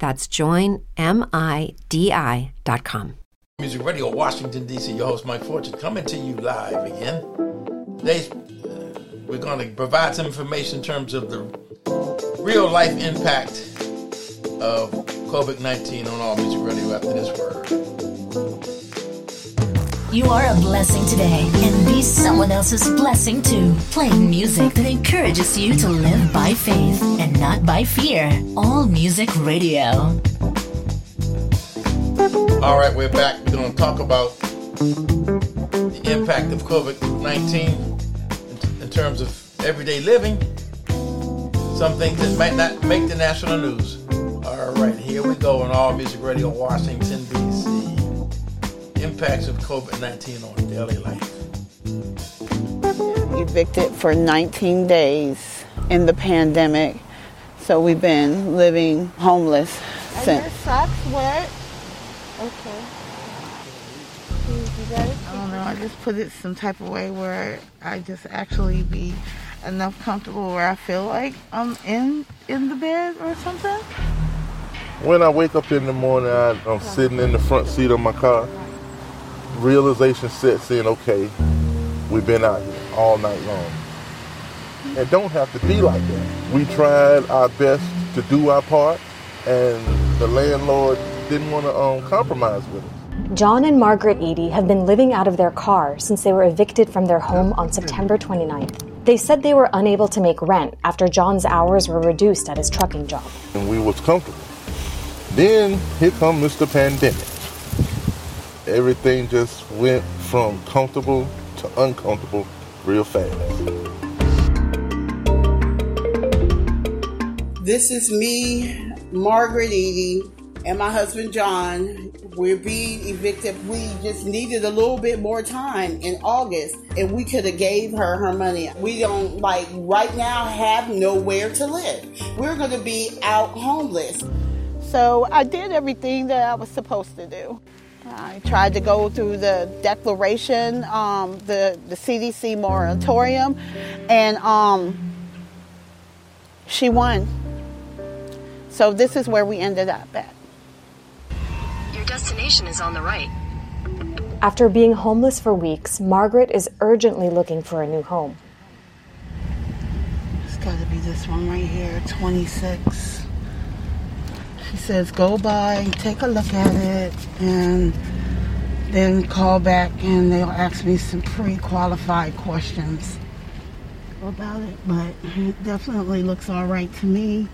That's joinmidi.com. Music Radio, Washington, D.C. Your host, Mike Fortune, coming to you live again. Today, uh, we're going to provide some information in terms of the real life impact of COVID 19 on all music radio after this word. You are a blessing today, and be someone else's blessing too. Playing music that encourages you to live by faith and not by fear. All Music Radio. All right, we're back. We're going to talk about the impact of COVID 19 in terms of everyday living. Some things that might not make the national news. All right, here we go on All Music Radio, Washington, D.C. Impacts of COVID 19 on daily life. Evicted for 19 days in the pandemic. So we've been living homeless And since. your socks wet. Okay. I don't know. I just put it some type of way where I just actually be enough comfortable where I feel like I'm in in the bed or something. When I wake up in the morning, I, I'm sitting in the front seat of my car. Realization sets in, okay, we've been out here all night long. It don't have to be like that. We tried our best to do our part, and the landlord didn't want to um, compromise with us. John and Margaret Eady have been living out of their car since they were evicted from their home on September 29th. They said they were unable to make rent after John's hours were reduced at his trucking job. And we was comfortable. Then here come Mr. Pandemic. Everything just went from comfortable to uncomfortable real fast. This is me, Margaret Eady, and my husband John. We're being evicted. We just needed a little bit more time in August, and we could have gave her her money. We don't like right now have nowhere to live. We're going to be out homeless. So I did everything that I was supposed to do. I tried to go through the declaration, um, the the CDC moratorium, and um, she won. So this is where we ended up at. Your destination is on the right. After being homeless for weeks, Margaret is urgently looking for a new home. It's got to be this one right here, 26. She says, go by, take a look at it, and then call back and they'll ask me some pre qualified questions about it. But it definitely looks all right to me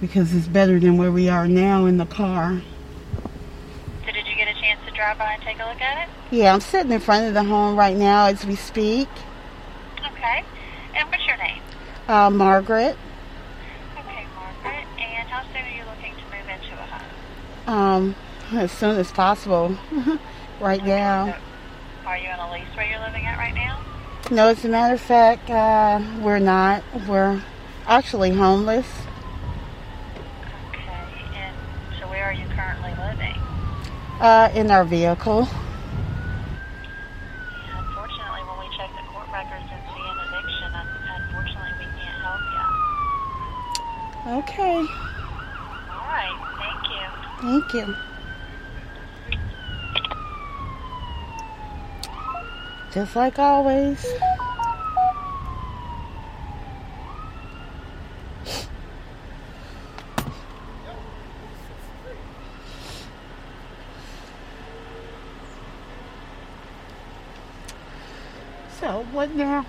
because it's better than where we are now in the car. So did you get a chance to drive by and take a look at it? Yeah, I'm sitting in front of the home right now as we speak. Okay. And what's your name? Uh, Margaret. Okay, Margaret. And how soon are you looking to move into a home? Um, as soon as possible. right now. Are you on a lease where you're living at right now? No, as a matter of fact, uh, we're not. We're actually homeless. Okay. And so where are you currently living? Uh, in our vehicle. Unfortunately, Thank you. Just like always. So what now?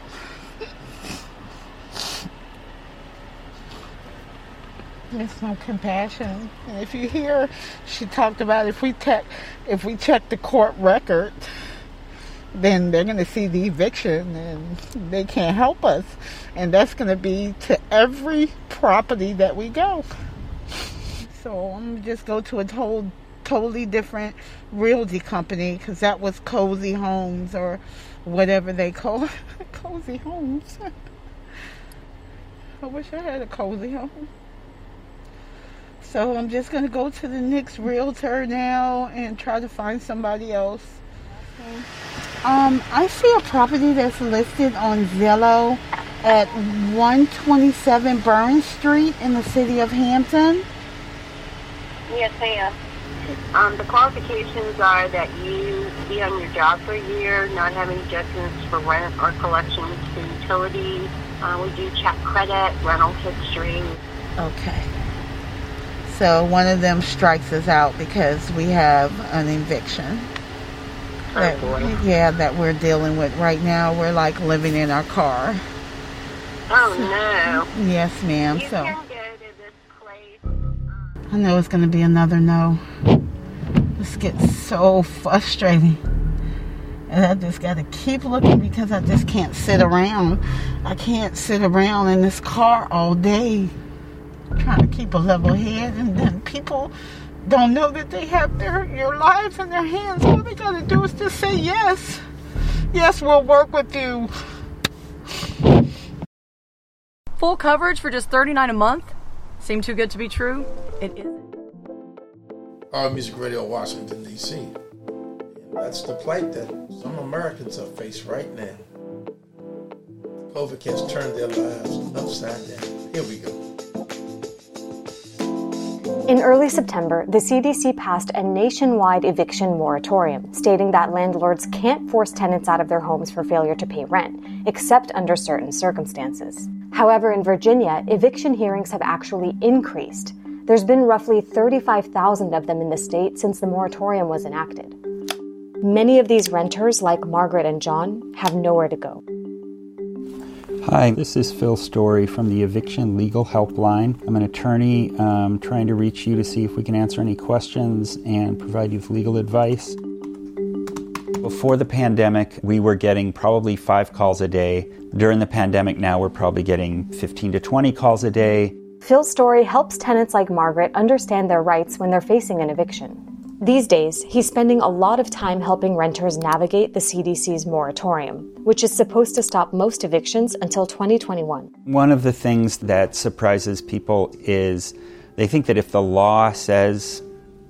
There's no compassion. And if you hear, she talked about if we check, if we check the court record, then they're going to see the eviction and they can't help us. And that's going to be to every property that we go. So I'm going to just go to a whole totally different realty company because that was Cozy Homes or whatever they call it. Cozy Homes. I wish I had a cozy home. So I'm just going to go to the next realtor now and try to find somebody else. Um, I see a property that's listed on Zillow at 127 Burn Street in the city of Hampton. Yes, ma'am. Um, the qualifications are that you be on your job for a year, not have any judgments for rent or collections for utilities. Uh, we do check credit, rental history. Okay. So one of them strikes us out because we have an eviction. Oh, that, yeah, that we're dealing with right now. We're like living in our car. Oh no. Yes, ma'am. You So can go to this place. I know it's going to be another no. This gets so frustrating. And I just got to keep looking because I just can't sit around. I can't sit around in this car all day trying to keep a level head. And then people don't know that they have their your lives in their hands. All they got to do is just say yes. Yes, we'll work with you. Full coverage for just 39 a month? Seem too good to be true? It is. All Music Radio, Washington, D.C. That's the plight that some Americans are faced right now. COVID has turned their lives upside down. Here we go. In early September, the CDC passed a nationwide eviction moratorium, stating that landlords can't force tenants out of their homes for failure to pay rent, except under certain circumstances. However, in Virginia, eviction hearings have actually increased. There's been roughly 35,000 of them in the state since the moratorium was enacted. Many of these renters, like Margaret and John, have nowhere to go. Hi, this is Phil Story from the Eviction Legal Helpline. I'm an attorney um, trying to reach you to see if we can answer any questions and provide you with legal advice. Before the pandemic, we were getting probably five calls a day. During the pandemic, now we're probably getting 15 to 20 calls a day. Phil Story helps tenants like Margaret understand their rights when they're facing an eviction. These days, he's spending a lot of time helping renters navigate the CDC's moratorium, which is supposed to stop most evictions until 2021. One of the things that surprises people is they think that if the law says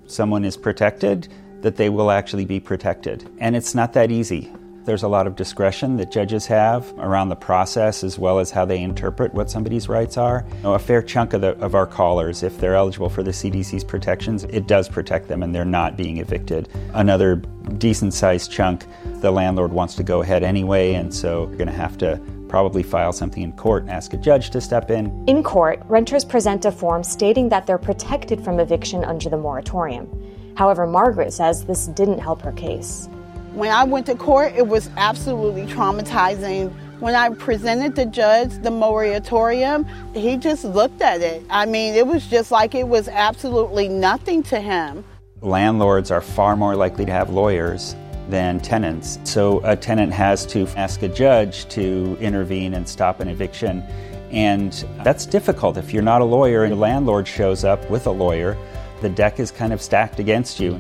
someone is protected, that they will actually be protected. And it's not that easy. There's a lot of discretion that judges have around the process as well as how they interpret what somebody's rights are. You know, a fair chunk of, the, of our callers, if they're eligible for the CDC's protections, it does protect them and they're not being evicted. Another decent sized chunk, the landlord wants to go ahead anyway, and so you're going to have to probably file something in court and ask a judge to step in. In court, renters present a form stating that they're protected from eviction under the moratorium. However, Margaret says this didn't help her case. When I went to court, it was absolutely traumatizing. When I presented the judge the moratorium, he just looked at it. I mean, it was just like it was absolutely nothing to him. Landlords are far more likely to have lawyers than tenants. So a tenant has to ask a judge to intervene and stop an eviction. And that's difficult. If you're not a lawyer and the landlord shows up with a lawyer, the deck is kind of stacked against you.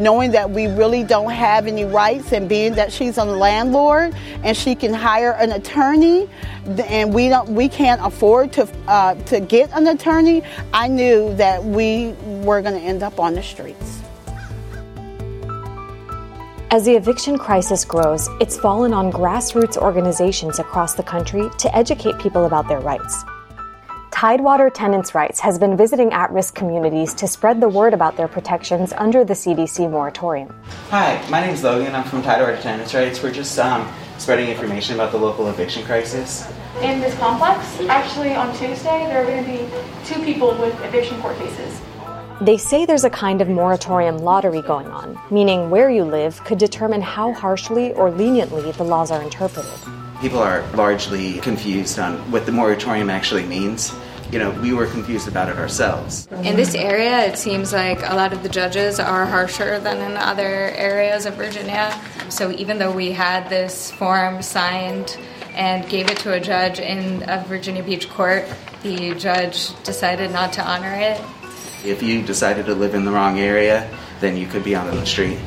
Knowing that we really don't have any rights and being that she's a landlord and she can hire an attorney and we don't we can't afford to uh, to get an attorney, I knew that we were going to end up on the streets. As the eviction crisis grows, it's fallen on grassroots organizations across the country to educate people about their rights. Tidewater Tenants' Rights has been visiting at risk communities to spread the word about their protections under the CDC moratorium. Hi, my name is Logan. I'm from Tidewater Tenants' Rights. We're just um, spreading information about the local eviction crisis. In this complex, actually on Tuesday, there are going to be two people with eviction court cases. They say there's a kind of moratorium lottery going on, meaning where you live could determine how harshly or leniently the laws are interpreted. People are largely confused on what the moratorium actually means. You know, we were confused about it ourselves. In this area, it seems like a lot of the judges are harsher than in other areas of Virginia. So even though we had this form signed and gave it to a judge in a Virginia Beach court, the judge decided not to honor it. If you decided to live in the wrong area, then you could be on the street.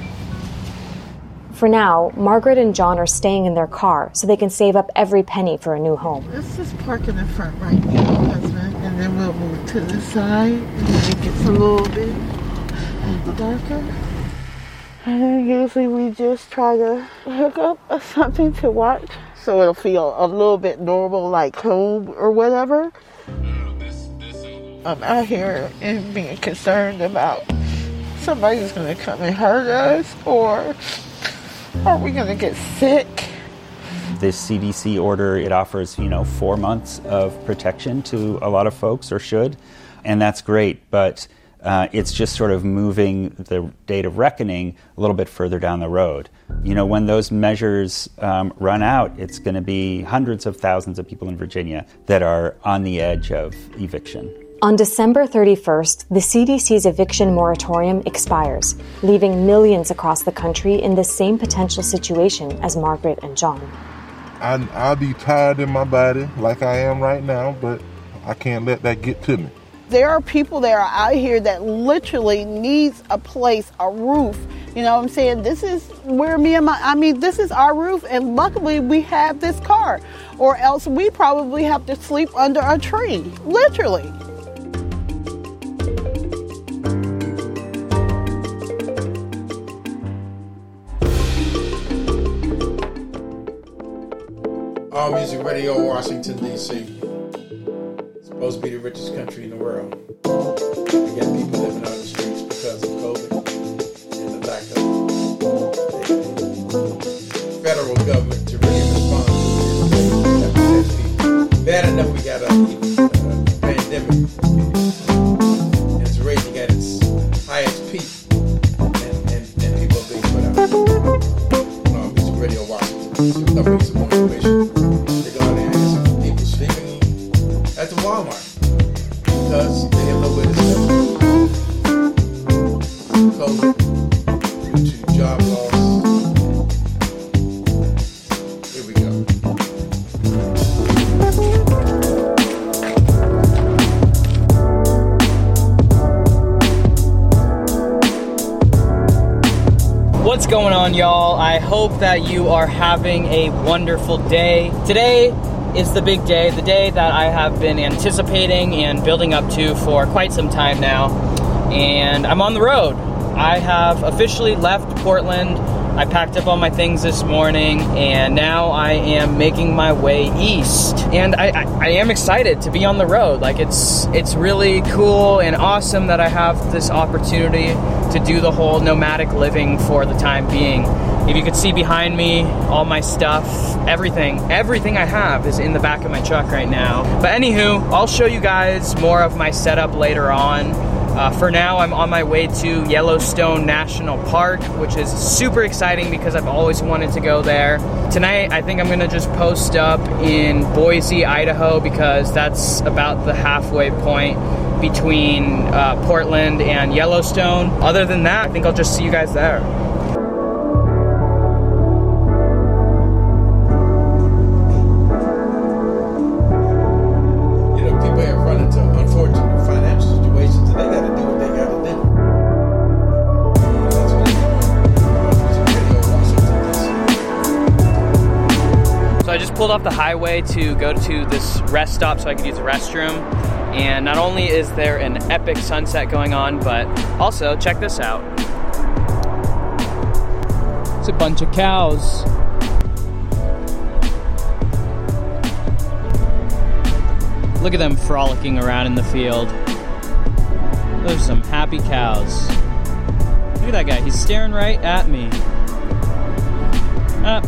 For now, Margaret and John are staying in their car so they can save up every penny for a new home. Let's just park in the front right now, husband, and then we'll move to the side and it gets a little bit darker. And usually we just try to hook up something to watch so it'll feel a little bit normal like home or whatever. I'm out here and being concerned about somebody's gonna come and hurt us or are we gonna get sick? This CDC order, it offers, you know, four months of protection to a lot of folks, or should, and that's great, but uh, it's just sort of moving the date of reckoning a little bit further down the road. You know, when those measures um, run out, it's going to be hundreds of thousands of people in Virginia that are on the edge of eviction. On December 31st, the CDC's eviction moratorium expires, leaving millions across the country in the same potential situation as Margaret and John. I, I'll be tired in my body like I am right now, but I can't let that get to me. There are people that are out here that literally needs a place, a roof. You know what I'm saying? This is where me and my, I mean, this is our roof, and luckily we have this car, or else we probably have to sleep under a tree, literally. All Music Radio, Washington, D.C. Supposed to be the richest country in the world. We got people living on the streets because of COVID and the lack of federal government to really respond to this. Bad enough we got a, a pandemic. Hope that you are having a wonderful day. Today is the big day, the day that I have been anticipating and building up to for quite some time now. And I'm on the road. I have officially left Portland. I packed up all my things this morning, and now I am making my way east. And I, I, I am excited to be on the road. Like it's it's really cool and awesome that I have this opportunity to do the whole nomadic living for the time being. If you could see behind me, all my stuff, everything, everything I have is in the back of my truck right now. But anywho, I'll show you guys more of my setup later on. Uh, for now, I'm on my way to Yellowstone National Park, which is super exciting because I've always wanted to go there. Tonight, I think I'm gonna just post up in Boise, Idaho, because that's about the halfway point between uh, Portland and Yellowstone. Other than that, I think I'll just see you guys there. The highway to go to this rest stop so I could use the restroom. And not only is there an epic sunset going on, but also check this out. It's a bunch of cows. Look at them frolicking around in the field. Those are some happy cows. Look at that guy, he's staring right at me. Ah,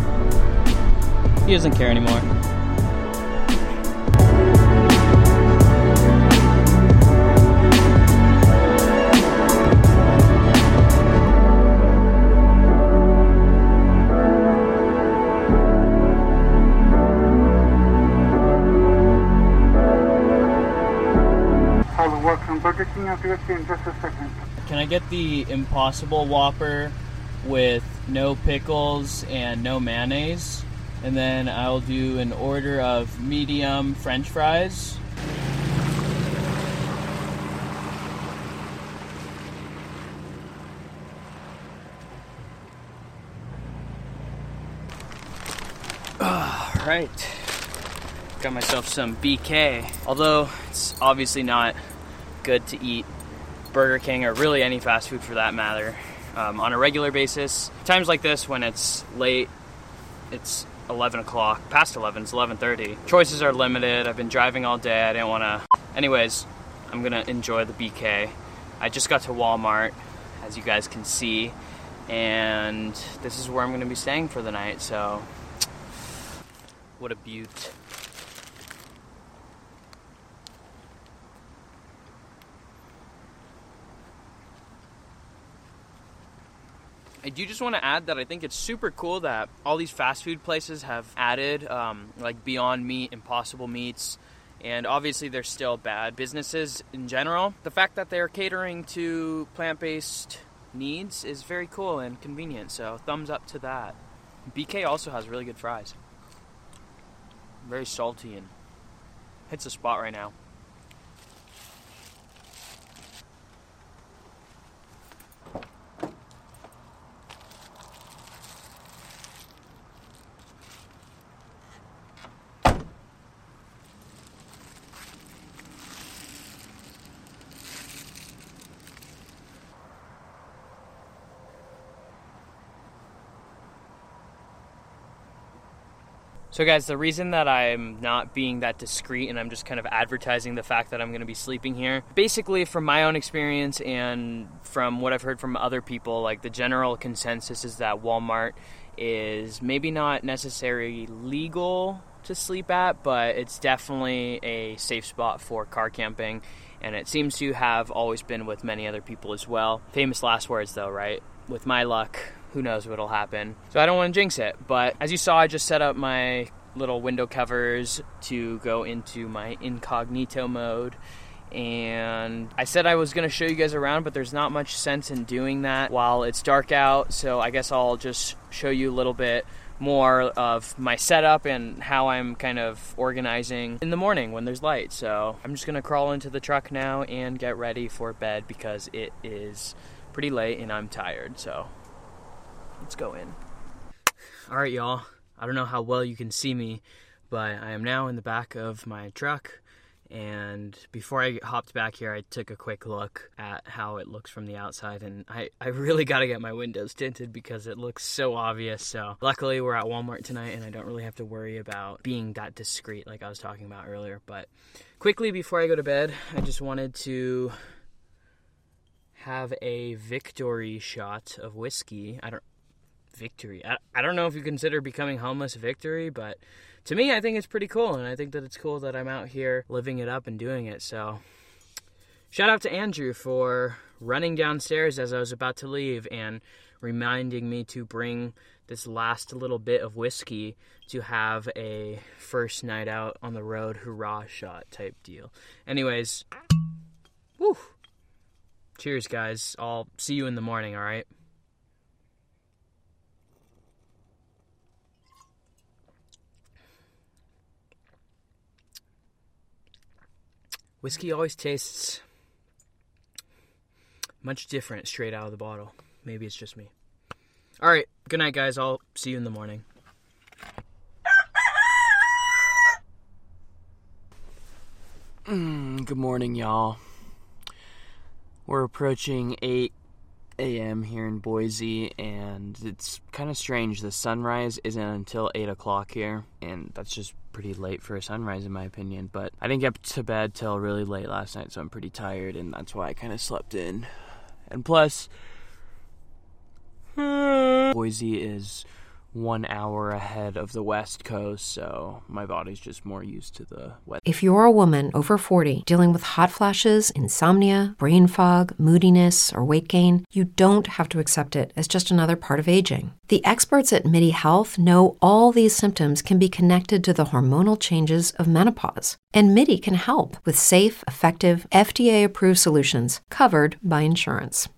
he doesn't care anymore. Can I get the Impossible Whopper with no pickles and no mayonnaise? And then I'll do an order of medium French fries. All right. Got myself some BK. Although it's obviously not good to eat Burger King or really any fast food for that matter um, on a regular basis. Times like this when it's late, it's 11 o'clock, past 11, it's 11:30. Choices are limited. I've been driving all day. I didn't want to. Anyways, I'm gonna enjoy the BK. I just got to Walmart, as you guys can see, and this is where I'm gonna be staying for the night. So, what a beaut. I do just want to add that I think it's super cool that all these fast food places have added um, like Beyond Meat, Impossible Meats, and obviously they're still bad businesses in general. The fact that they're catering to plant based needs is very cool and convenient, so thumbs up to that. BK also has really good fries. Very salty and hits a spot right now. So, guys, the reason that I'm not being that discreet and I'm just kind of advertising the fact that I'm going to be sleeping here, basically, from my own experience and from what I've heard from other people, like the general consensus is that Walmart is maybe not necessarily legal to sleep at, but it's definitely a safe spot for car camping. And it seems to have always been with many other people as well. Famous last words, though, right? With my luck, who knows what'll happen. So I don't want to jinx it. But as you saw, I just set up my little window covers to go into my incognito mode. And I said I was going to show you guys around, but there's not much sense in doing that while it's dark out. So I guess I'll just show you a little bit more of my setup and how I'm kind of organizing in the morning when there's light. So I'm just going to crawl into the truck now and get ready for bed because it is pretty late and I'm tired. So let's go in. All right, y'all. I don't know how well you can see me, but I am now in the back of my truck. And before I hopped back here, I took a quick look at how it looks from the outside. And I, I really got to get my windows tinted because it looks so obvious. So, luckily, we're at Walmart tonight and I don't really have to worry about being that discreet like I was talking about earlier. But quickly, before I go to bed, I just wanted to have a victory shot of whiskey. I don't victory. I, I don't know if you consider becoming homeless victory, but to me, I think it's pretty cool. And I think that it's cool that I'm out here living it up and doing it. So, shout out to Andrew for running downstairs as I was about to leave and reminding me to bring this last little bit of whiskey to have a first night out on the road hurrah shot type deal. Anyways, whew. Cheers, guys. I'll see you in the morning, all right? Whiskey always tastes much different straight out of the bottle. Maybe it's just me. All right. Good night, guys. I'll see you in the morning. Mm, good morning, y'all. We're approaching 8 a.m. here in Boise, and it's kind of strange. The sunrise isn't until 8 o'clock here, and that's just pretty late for a sunrise, in my opinion. But I didn't get to bed till really late last night, so I'm pretty tired, and that's why I kind of slept in. And plus, Boise is one hour ahead of the West Coast, so my body's just more used to the weather. If you're a woman over 40 dealing with hot flashes, insomnia, brain fog, moodiness, or weight gain, you don't have to accept it as just another part of aging. The experts at MIDI Health know all these symptoms can be connected to the hormonal changes of menopause. And MIDI can help with safe, effective, FDA approved solutions covered by insurance.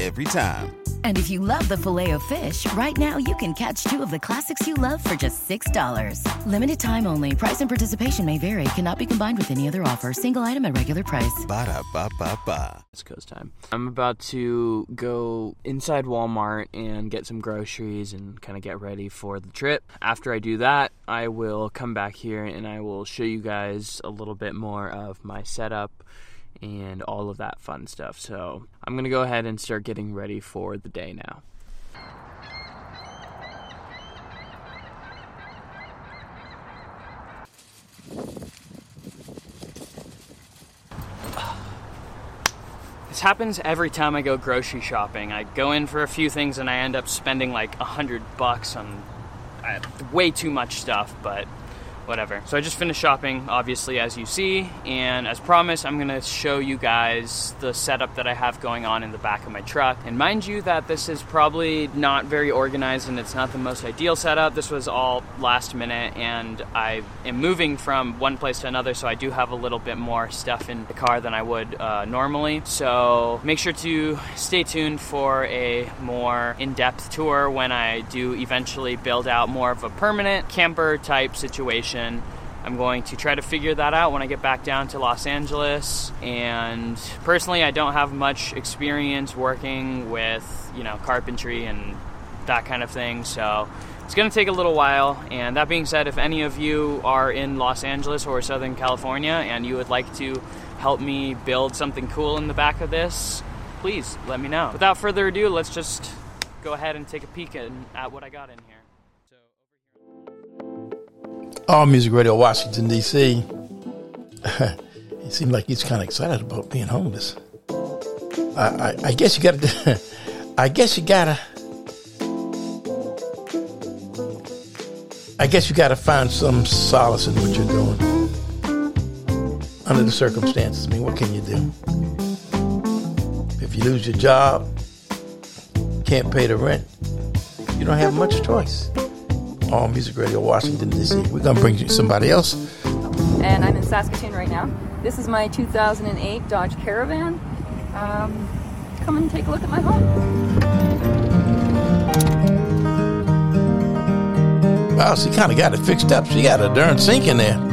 every time. And if you love the Filet-O-Fish, right now you can catch two of the classics you love for just $6. Limited time only. Price and participation may vary. Cannot be combined with any other offer. Single item at regular price. Ba da ba ba ba. West Coast time. I'm about to go inside Walmart and get some groceries and kind of get ready for the trip. After I do that, I will come back here and I will show you guys a little bit more of my setup and all of that fun stuff. So I'm going to go ahead and start getting ready for the day now. This happens every time I go grocery shopping. I go in for a few things and I end up spending like a hundred bucks on uh, way too much stuff, but whatever. So I just finished shopping, obviously, as you see, and as promised, I'm gonna show you guys the setup that I have going on in the back of my truck. And mind you, that this is probably not very organized and it's not the most ideal setup. This was all last minute, and I am moving from one place to another, so I do have a little bit more stuff in the car than I would uh, normally. So make sure to stay tuned for a more in depth tour when I do eventually build out more of a permanent camper type situation. I'm going to try to figure that out when I get back down to Los Angeles. And personally, I don't have much experience working with, you know, carpentry and that kind of thing. So it's going to take a little while. And that being said, if any of you are in Los Angeles or Southern California and you would like to help me build something cool in the back of this, please let me know. Without further ado, let's just go ahead and take a peek at what I got in here. All Music Radio, Washington, D.C. it seemed like he's kind of excited about being homeless. I, I, I guess you got to. I guess you gotta. I guess you gotta find some solace in what you're doing under the circumstances. I mean, what can you do? If you lose your job, can't pay the rent, you don't have much choice. All Music Radio, Washington, D.C. We're going to bring you somebody else. And I'm in Saskatoon right now. This is my 2008 Dodge Caravan. Um, come and take a look at my home. Wow, she kind of got it fixed up. She got a darn sink in there.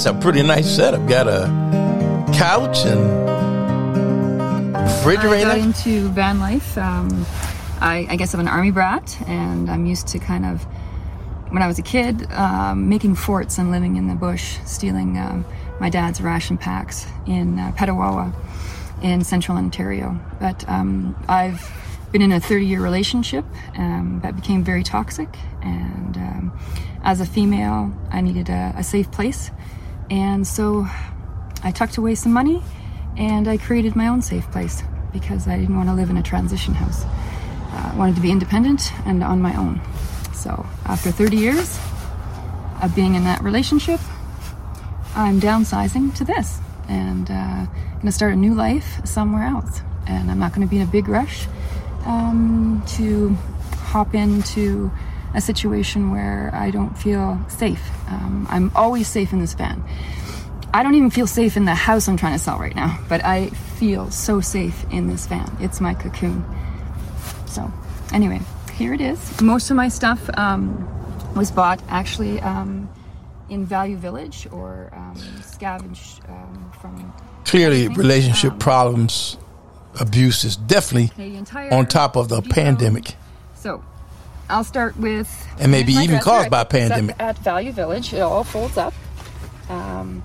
It's a pretty nice setup. Got a couch and refrigerator. I got into van life. Um, I, I guess I'm an army brat, and I'm used to kind of, when I was a kid, um, making forts and living in the bush, stealing um, my dad's ration packs in uh, Petawawa in central Ontario. But um, I've been in a 30 year relationship um, that became very toxic, and um, as a female, I needed a, a safe place. And so I tucked away some money and I created my own safe place because I didn't want to live in a transition house. Uh, I wanted to be independent and on my own. So after 30 years of being in that relationship, I'm downsizing to this and uh, going to start a new life somewhere else. And I'm not going to be in a big rush um, to hop into a situation where I don't feel safe. Um, I'm always safe in this van. I don't even feel safe in the house I'm trying to sell right now, but I feel so safe in this van. It's my cocoon. So, anyway, here it is. Most of my stuff um, was bought actually um, in Value Village or um, scavenged um, from. Clearly, relationship Um, problems, abuse is definitely on top of the pandemic. So, I'll start with. And maybe even dresser. caused by pandemic. At Value Village, it all folds up. Um,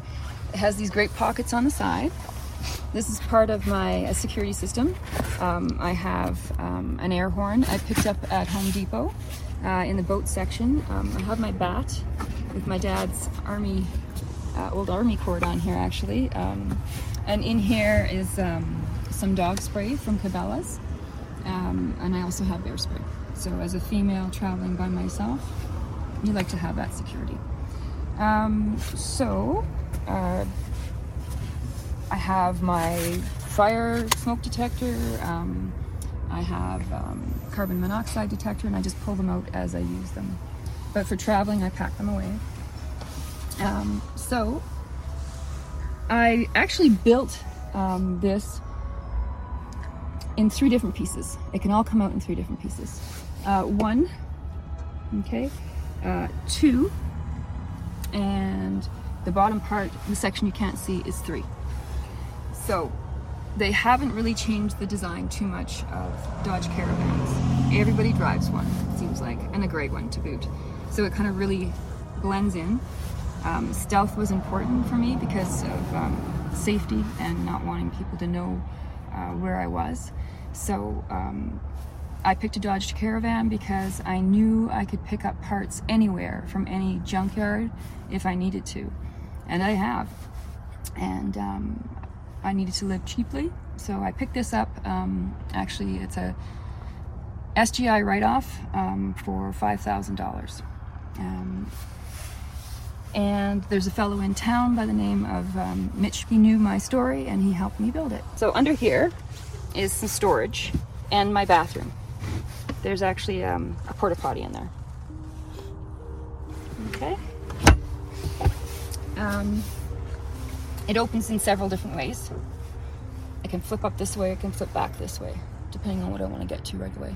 it has these great pockets on the side. This is part of my uh, security system. Um, I have um, an air horn I picked up at Home Depot uh, in the boat section. Um, I have my bat with my dad's army, uh, old army cord on here actually. Um, and in here is um, some dog spray from Cabela's. Um, and I also have bear spray. So as a female traveling by myself, you like to have that security. Um, so uh, I have my fire smoke detector. Um, I have um, carbon monoxide detector, and I just pull them out as I use them. But for traveling, I pack them away. Um, so I actually built um, this in three different pieces. It can all come out in three different pieces. Uh, one, okay, uh, two, and the bottom part, the section you can't see, is three. So they haven't really changed the design too much of Dodge Caravans. Everybody drives one, it seems like, and a gray one to boot. So it kind of really blends in. Um, stealth was important for me because of um, safety and not wanting people to know uh, where I was. So um, I picked a Dodge Caravan because I knew I could pick up parts anywhere from any junkyard if I needed to. And I have. And um, I needed to live cheaply. So I picked this up. Um, actually, it's a SGI write off um, for $5,000. Um, and there's a fellow in town by the name of um, Mitch. He knew my story and he helped me build it. So under here is some storage and my bathroom. There's actually um, a porta potty in there. Okay. Um, it opens in several different ways. I can flip up this way, I can flip back this way, depending on what I want to get to right away.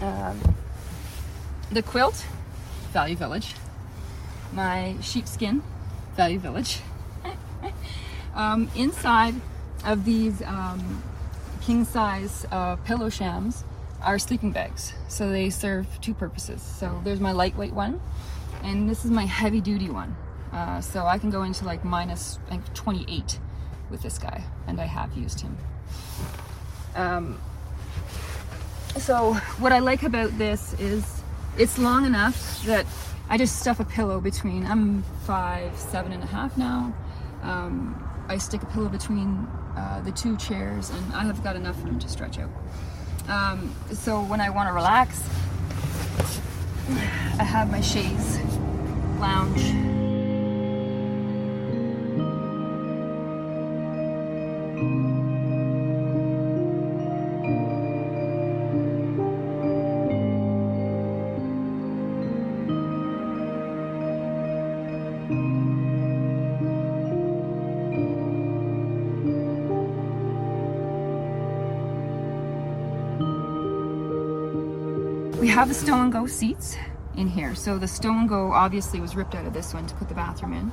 Um, the quilt, Value Village. My sheepskin, Value Village. um, inside of these um, king size uh, pillow shams are sleeping bags. So they serve two purposes. So there's my lightweight one, and this is my heavy duty one. Uh, so I can go into like minus think 28 with this guy, and I have used him. Um, so what I like about this is it's long enough that I just stuff a pillow between. I'm five, seven and a half now. Um, I stick a pillow between uh, the two chairs, and I have got enough room to stretch out. Um, so when I want to relax, I have my chaise lounge. Have the stow and go seats in here. So the stow and go obviously was ripped out of this one to put the bathroom in.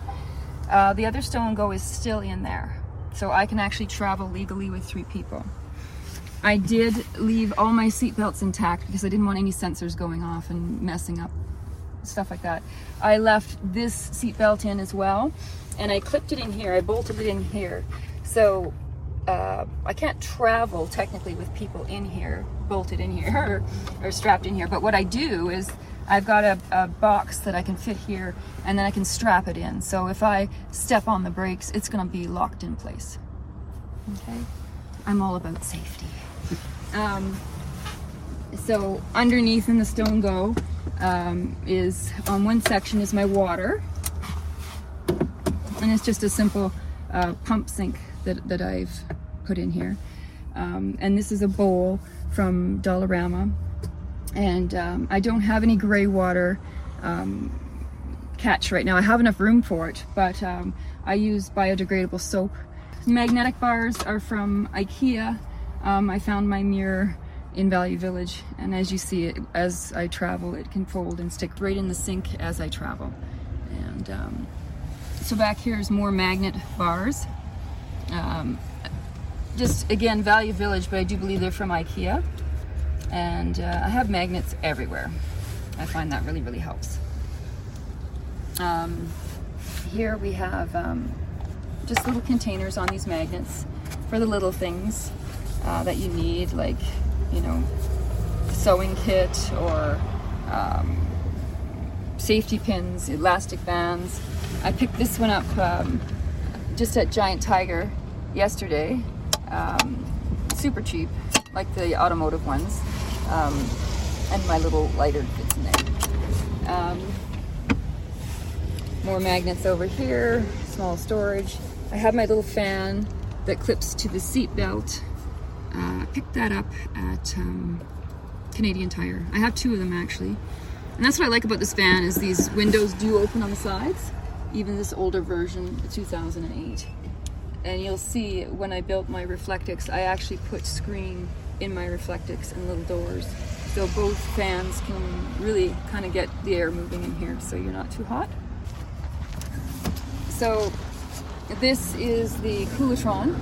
Uh, the other stow and go is still in there. So I can actually travel legally with three people. I did leave all my seat belts intact because I didn't want any sensors going off and messing up stuff like that. I left this seat belt in as well and I clipped it in here. I bolted it in here. So uh, I can't travel technically with people in here, bolted in here or, or strapped in here. But what I do is I've got a, a box that I can fit here and then I can strap it in. So if I step on the brakes, it's going to be locked in place. Okay? I'm all about safety. Um, so underneath in the stow and go um, is on one section is my water and it's just a simple uh, pump sink that, that I've put in here um, and this is a bowl from Dollarama and um, I don't have any gray water um, catch right now I have enough room for it but um, I use biodegradable soap magnetic bars are from IKEA um, I found my mirror in Value Village. And as you see it, as I travel, it can fold and stick right in the sink as I travel. And um, so back here is more magnet bars. Um, just again, Value Village, but I do believe they're from IKEA. And uh, I have magnets everywhere. I find that really, really helps. Um, here we have um, just little containers on these magnets for the little things uh, that you need, like, you know, sewing kit or um, safety pins, elastic bands. I picked this one up um, just at Giant Tiger yesterday. Um, super cheap, like the automotive ones. Um, and my little lighter fits in there. Um, more magnets over here, small storage. I have my little fan that clips to the seat belt. Uh, picked that up at um, Canadian Tire. I have two of them actually. And that's what I like about this fan is these windows do open on the sides. Even this older version, 2008. And you'll see when I built my Reflectix, I actually put screen in my Reflectix and little doors. So both fans can really kind of get the air moving in here so you're not too hot. So this is the Koolatron.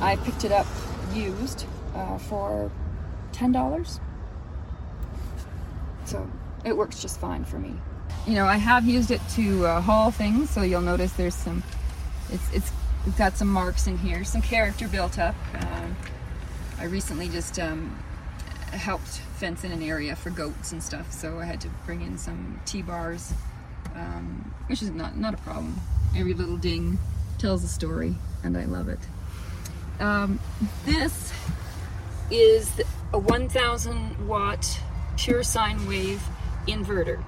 I picked it up used uh, for $10. So it works just fine for me. You know, I have used it to uh, haul things, so you'll notice there's some, it's, it's, got some marks in here, some character built up. Um, I recently just um, helped fence in an area for goats and stuff, so I had to bring in some T-bars, um, which is not, not a problem. Every little ding tells a story, and I love it. Um, this is a 1000 watt pure sine wave inverter.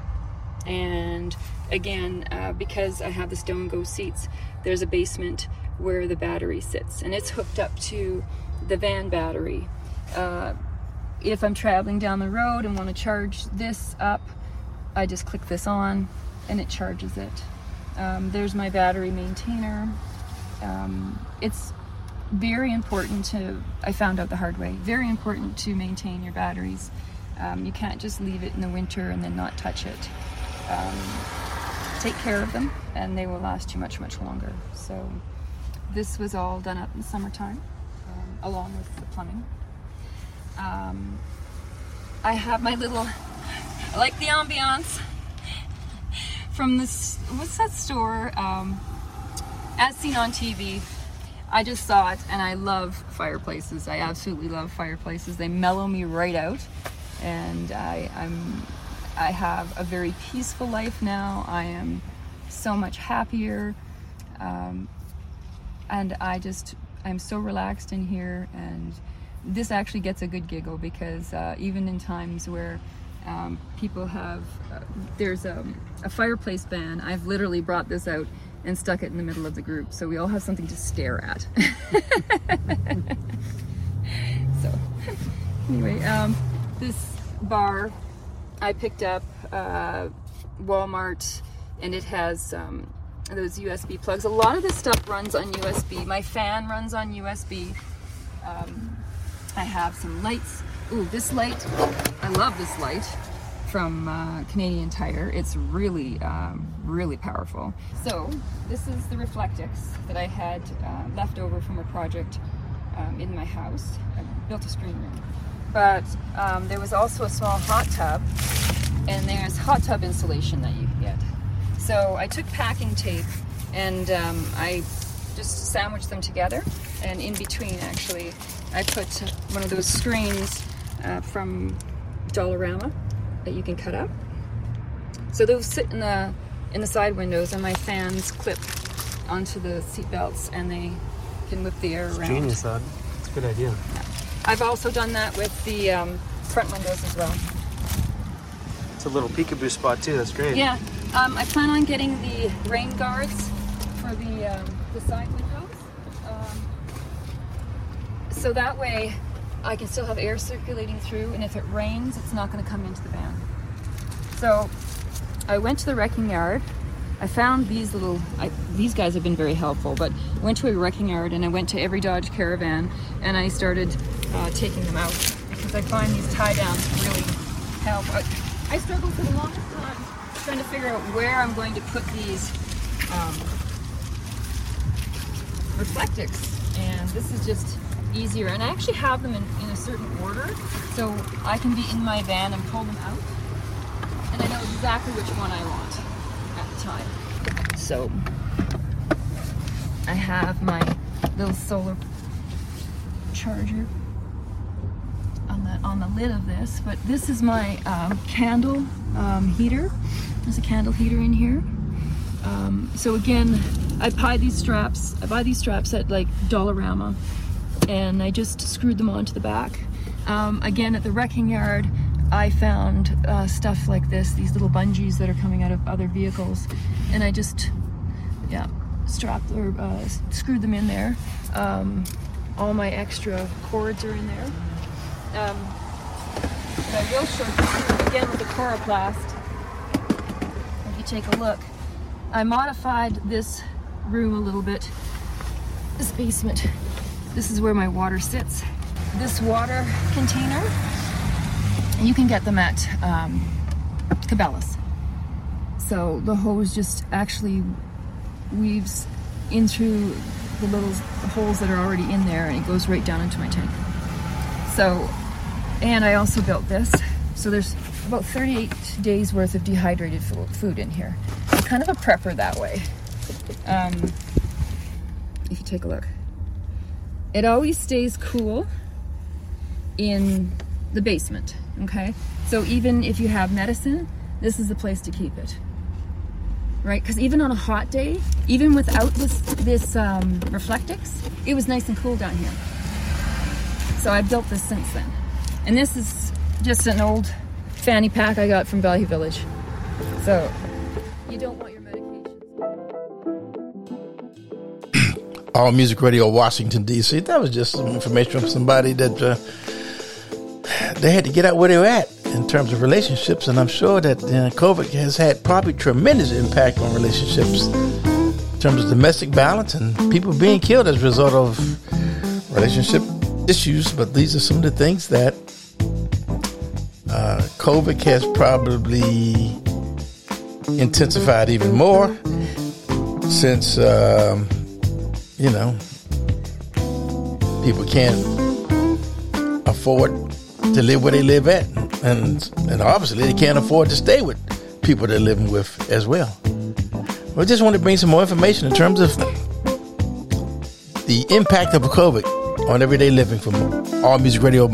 And again, uh, because I have the stow and go seats, there's a basement where the battery sits, and it's hooked up to the van battery. Uh, if I'm traveling down the road and want to charge this up, I just click this on and it charges it. Um, there's my battery maintainer. Um, it's very important to, I found out the hard way, very important to maintain your batteries. Um, you can't just leave it in the winter and then not touch it. Take care of them and they will last you much, much longer. So this was all done up in summertime um, along with the plumbing. Um, I have my little, I like the ambiance from this, what's that store? Um, as seen on TV. I just saw it and I love fireplaces. I absolutely love fireplaces. They mellow me right out and I, I'm I have a very peaceful life now. I am so much happier. Um, and I just I'm so relaxed in here and this actually gets a good giggle because uh, even in times where um, people have uh, there's a, a fireplace ban I've literally brought this out and stuck it in the middle of the group so we all have something to stare at so anyway um, this bar I picked up uh, Walmart and it has um, those USB plugs. A lot of this stuff runs on USB. My fan runs on USB. Um, I have some lights. Ooh, this light, I love this light from uh, Canadian Tire. It's really, um, really powerful. So this is the Reflectix that I had uh, left over from a project um, in my house. I built a screen room. But um, there was also a small hot tub and there's hot tub insulation that you can get. So I took packing tape and um, I just sandwiched them together and in between actually I put one of those screens uh, from Dollarama that you can cut up. So those sit in the in the side windows and my fans clip onto the seat belts and they can whip the air It's around. genius, that. It's a good idea. I've also done that with the um, front windows as well. It's a little peekaboo spot too. That's great. Yeah, um, I plan on getting the rain guards for the um, the side windows, um, so that way I can still have air circulating through, and if it rains, it's not going to come into the van. So I went to the wrecking yard. I found these little. I, these guys have been very helpful, but I went to a wrecking yard and I went to every Dodge Caravan and I started uh, taking them out because I find these tie downs really help. I, I struggled for the longest time trying to figure out where I'm going to put these um, Reflectix, and this is just easier. And I actually have them in, in a certain order, so I can be in my van and pull them out, and I know exactly which one I want at the time. So I have my little solar charger on the lid of this, but this is my um, candle um, heater. There's a candle heater in here. Um, so again, I buy these straps. I buy these straps at like Dollarama, and I just screwed them onto the back. Um, again, at the wrecking yard, I found uh, stuff like this, these little bungees that are coming out of other vehicles, and I just, yeah, strapped or uh, screwed them in there. Um, all my extra cords are in there. Um, I will show you again with the coroplast. If you take a look, I modified this room a little bit. This basement. This is where my water sits. This water container, you can get them at um, Cabela's. So the hose just actually weaves into the little holes that are already in there and it goes right down into my tank. So, and I also built this. So there's about 38 days worth of dehydrated food in here. I'm kind of a prepper that way. Um, if you take a look, it always stays cool in the basement. Okay, so even if you have medicine, this is the place to keep it right? Because even on a hot day, even without this this um, Reflectix, it was nice and cool down here. So I built this since then, and this is just an old fanny pack I got from Value Village. So you don't want your medication. All Music Radio, Washington D.C. That was just some information from somebody that uh, they had to get out where they were at in terms of relationships, and I'm sure that uh, COVID has had probably tremendous impact on relationships in terms of domestic violence and people being killed as a result of relationship issues. But these are some of the things that uh, COVID has probably intensified even more since um, you know people can't afford to live where they live at and and obviously they can't afford to stay with people they're living with as well. We just want to bring some more information in terms of the impact of COVID on everyday living from All Music Radio,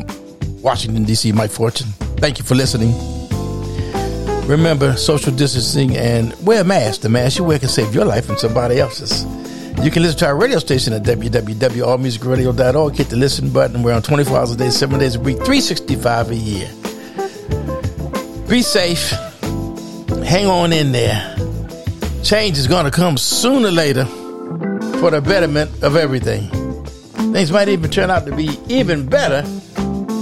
Washington D.C. Mike Fortune. Thank you for listening. Remember social distancing and wear a mask. The mask you wear can save your life and somebody else's. You can listen to our radio station at www.allmusicradio.org. Hit the listen button. We're on 24 hours a day, 7 days a week, 365 a year. Be safe. Hang on in there. Change is going to come sooner or later for the betterment of everything. Things might even turn out to be even better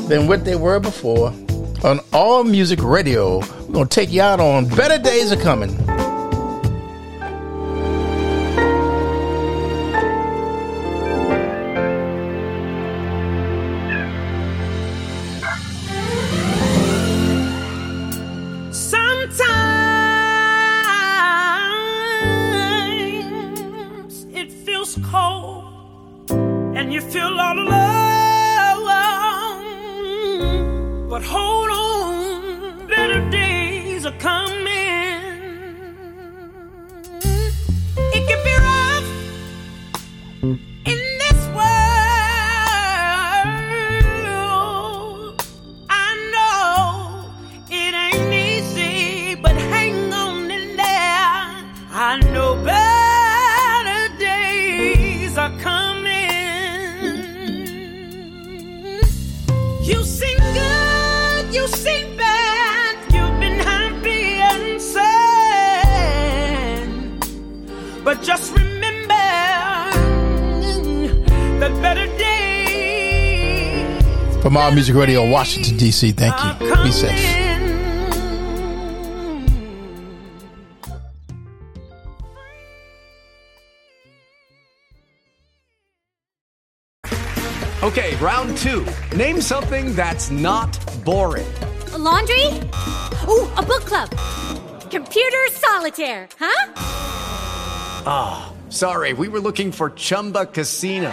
than what they were before. On All Music Radio, we're going to take you out on Better Days Are Coming. Days From All Music Radio, Washington, D.C., thank you. Be safe. Okay, round two. Name something that's not boring. A laundry? Ooh, a book club. Computer solitaire, huh? Ah, sorry, we were looking for Chumba Casino.